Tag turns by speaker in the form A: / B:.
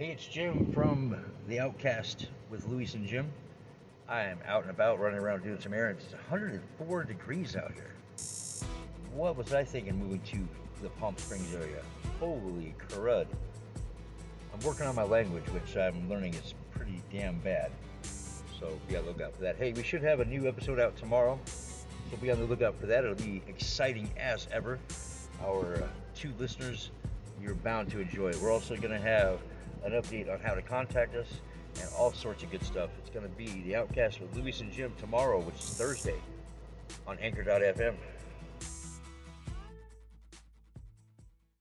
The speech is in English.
A: Hey, it's Jim from The Outcast with Luis and Jim. I am out and about running around doing some errands. It's 104 degrees out here. What was I thinking moving to the Palm Springs area? Holy crud. I'm working on my language, which I'm learning is pretty damn bad. So be on the lookout for that. Hey, we should have a new episode out tomorrow. So be on the lookout for that. It'll be exciting as ever. Our uh, two listeners, you're bound to enjoy it. We're also going to have an update on how to contact us and all sorts of good stuff. It's going to be The Outcast with Luis and Jim tomorrow, which is Thursday, on Anchor.fm.